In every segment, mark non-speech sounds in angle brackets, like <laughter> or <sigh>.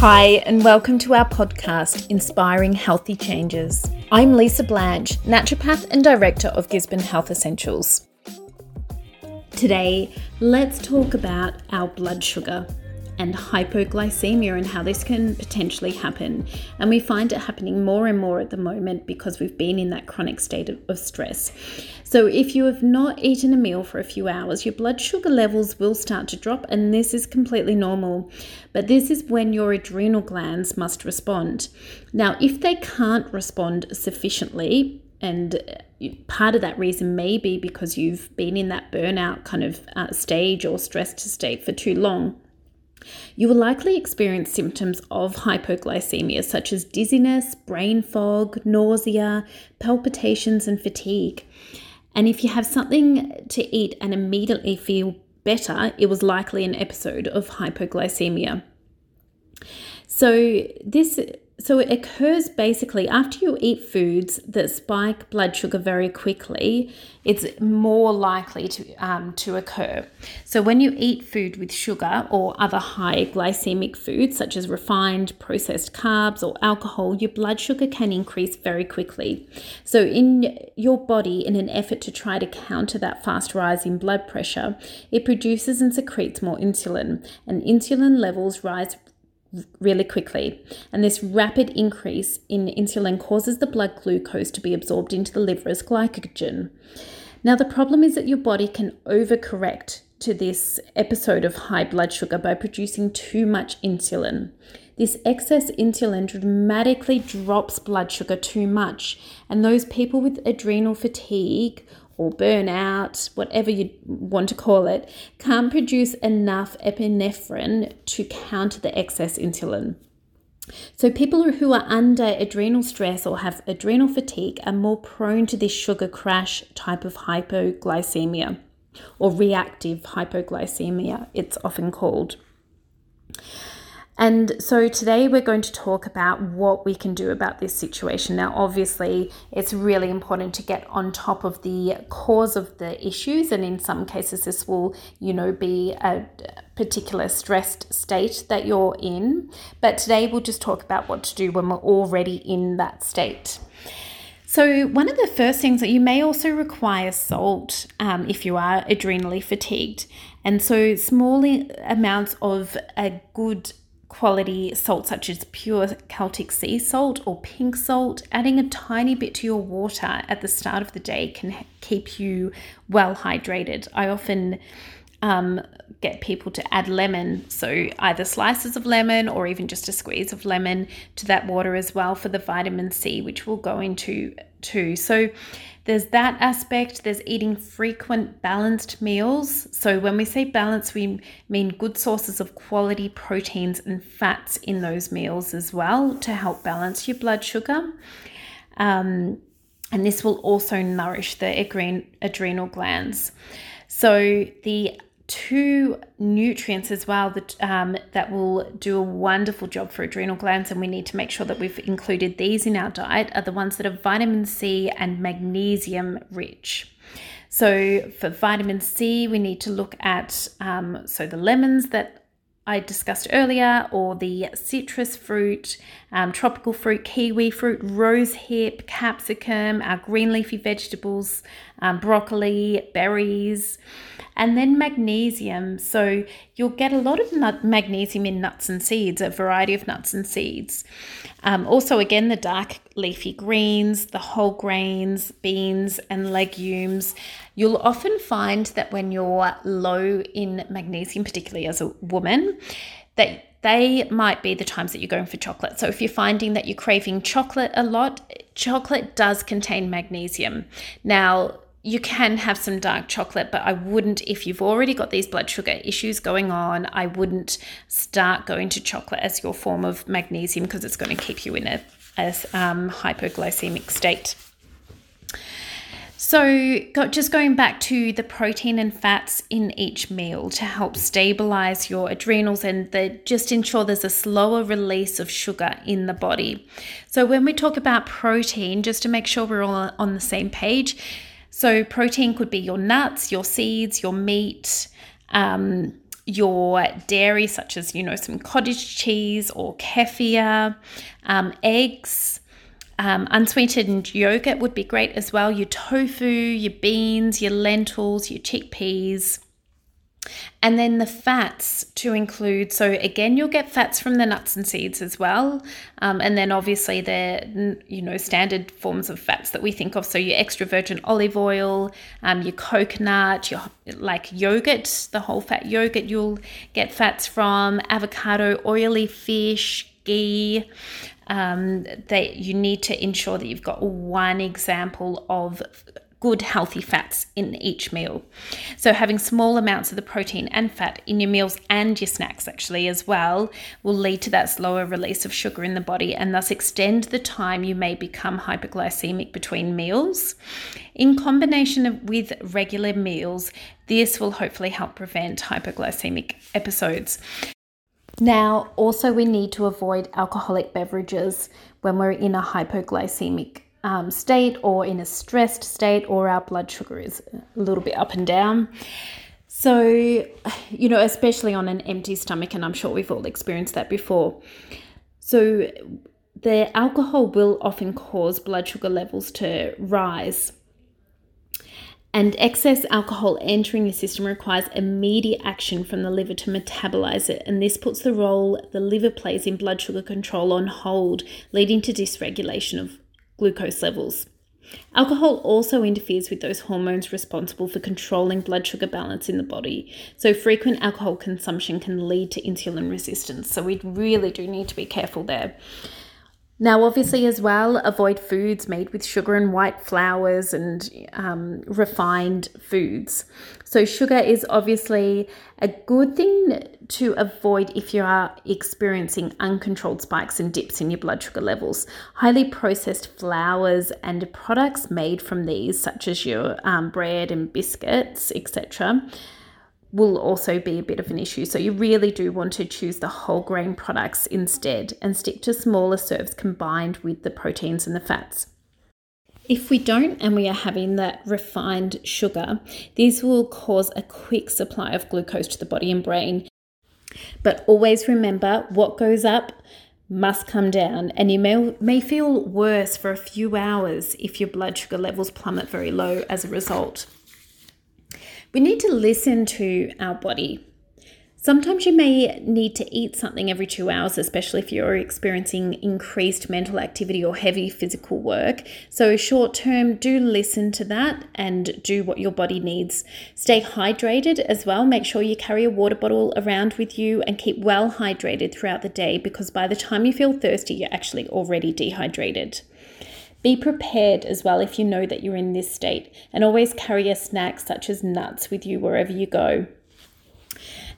Hi, and welcome to our podcast, Inspiring Healthy Changes. I'm Leisa Blanch, naturopath and director of Gisborne Health Essentials. Today, let's talk about our blood sugar and hypoglycemia and how this can potentially happen. And we find it happening more and more at the moment because we've been in that chronic state of, stress. So, if you have not eaten a meal for a few hours, your blood sugar levels will start to drop, and this is completely normal. But this is when your adrenal glands must respond. Now, if they can't respond sufficiently, and part of that reason may be because you've been in that burnout kind of uh, stage or stressed state for too long you will likely experience symptoms of hypoglycemia such as dizziness, brain fog, nausea, palpitations, and fatigue. And if you have something to eat and immediately feel better, it was likely an episode of hypoglycemia. So, this so it occurs basically after you eat foods that spike blood sugar very quickly. It's more likely to um, to occur. So when you eat food with sugar or other high glycemic foods such as refined processed carbs or alcohol, your blood sugar can increase very quickly. So in your body, in an effort to try to counter that fast rise in blood pressure, it produces and secretes more insulin, and insulin levels rise really quickly. And this rapid increase in insulin causes the blood glucose to be absorbed into the liver as glycogen. Now, the problem is that your body can overcorrect to this episode of high blood sugar by producing too much insulin. This excess insulin dramatically drops blood sugar too much, and those people with adrenal fatigue or burnout, whatever you want to call it, can't produce enough epinephrine to counter the excess insulin. So, people who are under adrenal stress or have adrenal fatigue are more prone to this sugar crash type of hypoglycemia or reactive hypoglycemia, it's often called. And so today we're going to talk about what we can do about this situation. Now, obviously, it's really important to get on top of the cause of the issues, and in some cases, this will, you know, be a particular stressed state that you're in. But today we'll just talk about what to do when we're already in that state. So, one of the first things that you may also require salt um, if you are adrenally fatigued. And so, small amounts of a good quality salt such as pure Celtic sea salt or pink salt, adding a tiny bit to your water at the start of the day can keep you well hydrated. I often um, get people to add lemon, so either slices of lemon or even just a squeeze of lemon to that water as well for the vitamin C, which we'll go into too. So there's that aspect. There's eating frequent balanced meals. So when we say balance, we mean good sources of quality proteins and fats in those meals as well to help balance your blood sugar. Um, and this will also nourish the adrenal glands. So the two nutrients as well that um, that will do a wonderful job for adrenal glands, and we need to make sure that we've included these in our diet. Are the ones that are vitamin C and magnesium rich. So for vitamin C, we need to look at um, so the lemons that I discussed earlier, or the citrus fruit, um, tropical fruit, kiwi fruit, rose hip, capsicum, our green leafy vegetables, um, broccoli, berries, and then magnesium. So you'll get a lot of nut- magnesium in nuts and seeds, a variety of nuts and seeds. Um, also, again, the dark leafy greens, the whole grains, beans, and legumes. You'll often find that when you're low in magnesium, particularly as a woman, that they might be the times that you're going for chocolate. So if you're finding that you're craving chocolate a lot, chocolate does contain magnesium. Now, you can have some dark chocolate, but I wouldn't, if you've already got these blood sugar issues going on, I wouldn't start going to chocolate as your form of magnesium because it's going to keep you in a, a um, hypoglycemic state. So, just going back to the protein and fats in each meal to help stabilize your adrenals and the, just ensure there's a slower release of sugar in the body. So, when we talk about protein, just to make sure we're all on the same page, So, protein could be your nuts, your seeds, your meat. Um, your dairy, such as, you know, some cottage cheese or kefir, um, eggs, um, unsweetened yogurt would be great as well. Your tofu, your beans, your lentils, your chickpeas. And then the fats to include, so again, you'll get fats from the nuts and seeds as well. Um, and then obviously the, you know, standard forms of fats that we think of. So your extra virgin olive oil, um, your coconut, your like yogurt, the whole fat yogurt, you'll get fats from avocado, oily fish, ghee. Um, that you need to ensure that you've got one example of good healthy fats in each meal. So having small amounts of the protein and fat in your meals and your snacks actually as well will lead to that slower release of sugar in the body and thus extend the time you may become hypoglycemic between meals. In combination with regular meals, this will hopefully help prevent hypoglycemic episodes. Now, also, we need to avoid alcoholic beverages when we're in a hypoglycemic um, state or in a stressed state or our blood sugar is a little bit up and down. So, <sighs> you know, especially on an empty stomach, and I'm sure we've all experienced that before. So, the alcohol will often cause blood sugar levels to rise. And excess alcohol entering your system requires immediate action from the liver to metabolize it. And this puts the role the liver plays in blood sugar control on hold, leading to dysregulation of glucose levels. Alcohol also interferes with those hormones responsible for controlling blood sugar balance in the body. So, frequent alcohol consumption can lead to insulin resistance. So, we really do need to be careful there. Now, obviously, as well, avoid foods made with sugar and white flours and um, refined foods. So, sugar is obviously a good thing to avoid if you are experiencing uncontrolled spikes and dips in your blood sugar levels. Highly processed flours and products made from these, such as your um, bread and biscuits, etc will also be a bit of an issue. So you really do want to choose the whole grain products instead and stick to smaller serves combined with the proteins and the fats. If we don't and we are having that refined sugar, these will cause a quick supply of glucose to the body and brain. But always remember what goes up must come down, and you may, may feel worse for a few hours if your blood sugar levels plummet very low as a result. We need to listen to our body. Sometimes you may need to eat something every two hours, especially if you're experiencing increased mental activity or heavy physical work. So, short term, do listen to that and do what your body needs. Stay hydrated as well. Make sure you carry a water bottle around with you and keep well hydrated throughout the day because by the time you feel thirsty, you're actually already dehydrated. Be prepared as well if you know that you're in this state, and always carry a snack such as nuts with you wherever you go.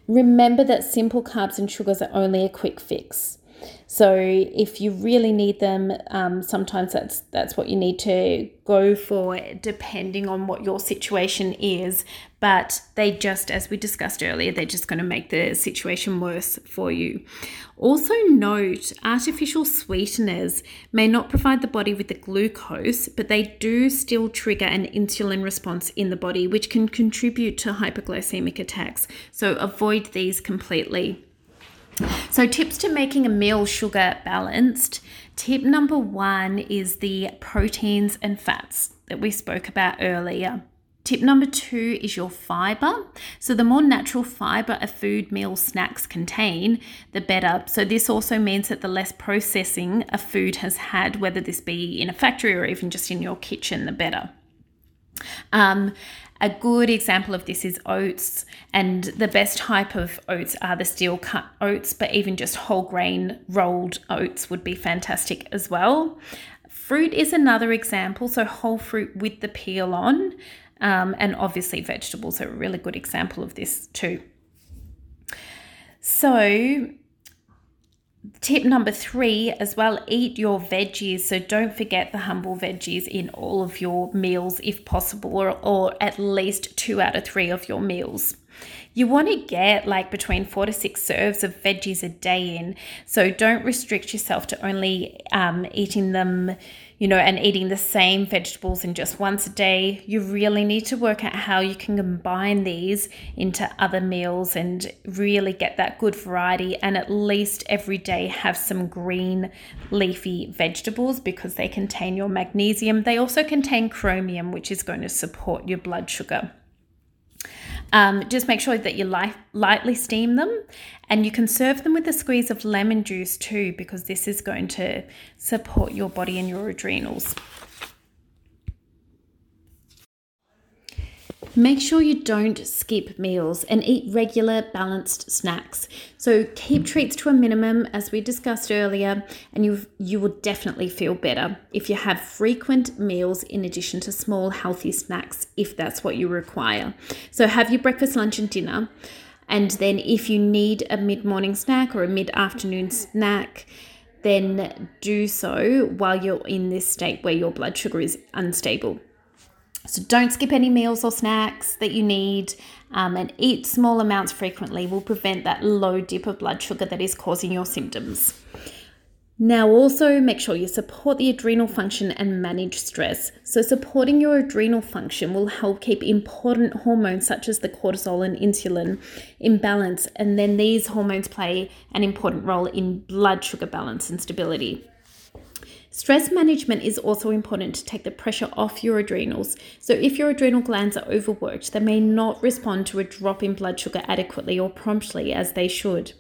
Remember that simple carbs and sugars are only a quick fix. So if you really need them, um, sometimes that's that's what you need to go for, depending on what your situation is. But they just, as we discussed earlier, they're just going to make the situation worse for you. Also, note artificial sweeteners may not provide the body with the glucose, but they do still trigger an insulin response in the body, which can contribute to hypoglycemic attacks. So avoid these completely. So, tips to making a meal sugar balanced. Tip number one is the proteins and fats that we spoke about earlier. Tip number two is your fiber. So, the more natural fiber a food, meal, snacks contain, the better. So, this also means that the less processing a food has had, whether this be in a factory or even just in your kitchen, the better. Um, a good example of this is oats, and the best type of oats are the steel cut oats, but even just whole grain rolled oats would be fantastic as well. Fruit is another example, so whole fruit with the peel on, um, and obviously vegetables are a really good example of this too. So, Tip number three as well eat your veggies. So don't forget the humble veggies in all of your meals if possible, or, or at least two out of three of your meals. You want to get like between four to six serves of veggies a day in. So don't restrict yourself to only um, eating them you know, and eating the same vegetables in just once a day. You really need to work out how you can combine these into other meals and really get that good variety and at least every day have some green leafy vegetables because they contain your magnesium. They also contain chromium, which is going to support your blood sugar. Um, just make sure that you light, lightly steam them and you can serve them with a squeeze of lemon juice too, because this is going to support your body and your adrenals. Make sure you don't skip meals and eat regular balanced snacks. So keep treats to a minimum as we discussed earlier and you you will definitely feel better if you have frequent meals in addition to small healthy snacks if that's what you require. So have your breakfast, lunch and dinner and then if you need a mid-morning snack or a mid-afternoon snack then do so while you're in this state where your blood sugar is unstable. So don't skip any meals or snacks that you need um, and eat small amounts frequently will prevent that low dip of blood sugar that is causing your symptoms. Now, also make sure you support the adrenal function and manage stress. So, supporting your adrenal function will help keep important hormones such as the cortisol and insulin in balance, and then these hormones play an important role in blood sugar balance and stability. Stress management is also important to take the pressure off your adrenals. So, if your adrenal glands are overworked, they may not respond to a drop in blood sugar adequately or promptly as they should.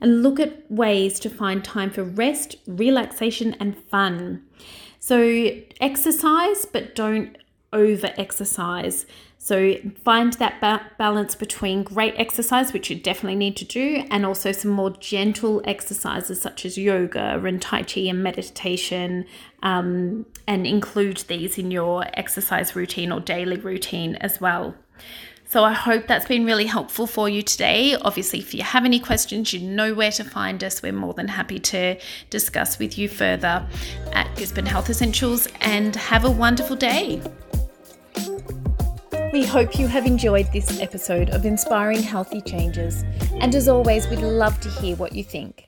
And look at ways to find time for rest, relaxation, and fun. So, exercise, but don't over exercise. So find that ba- balance between great exercise, which you definitely need to do, and also some more gentle exercises such as yoga and Tai Chi and meditation, um, and include these in your exercise routine or daily routine as well. So I hope that's been really helpful for you today. Obviously, if you have any questions, you know where to find us. We're more than happy to discuss with you further at Gisborne Health Essentials and have a wonderful day. We hope you have enjoyed this episode of Inspiring Healthy Changes. And as always, we'd love to hear what you think.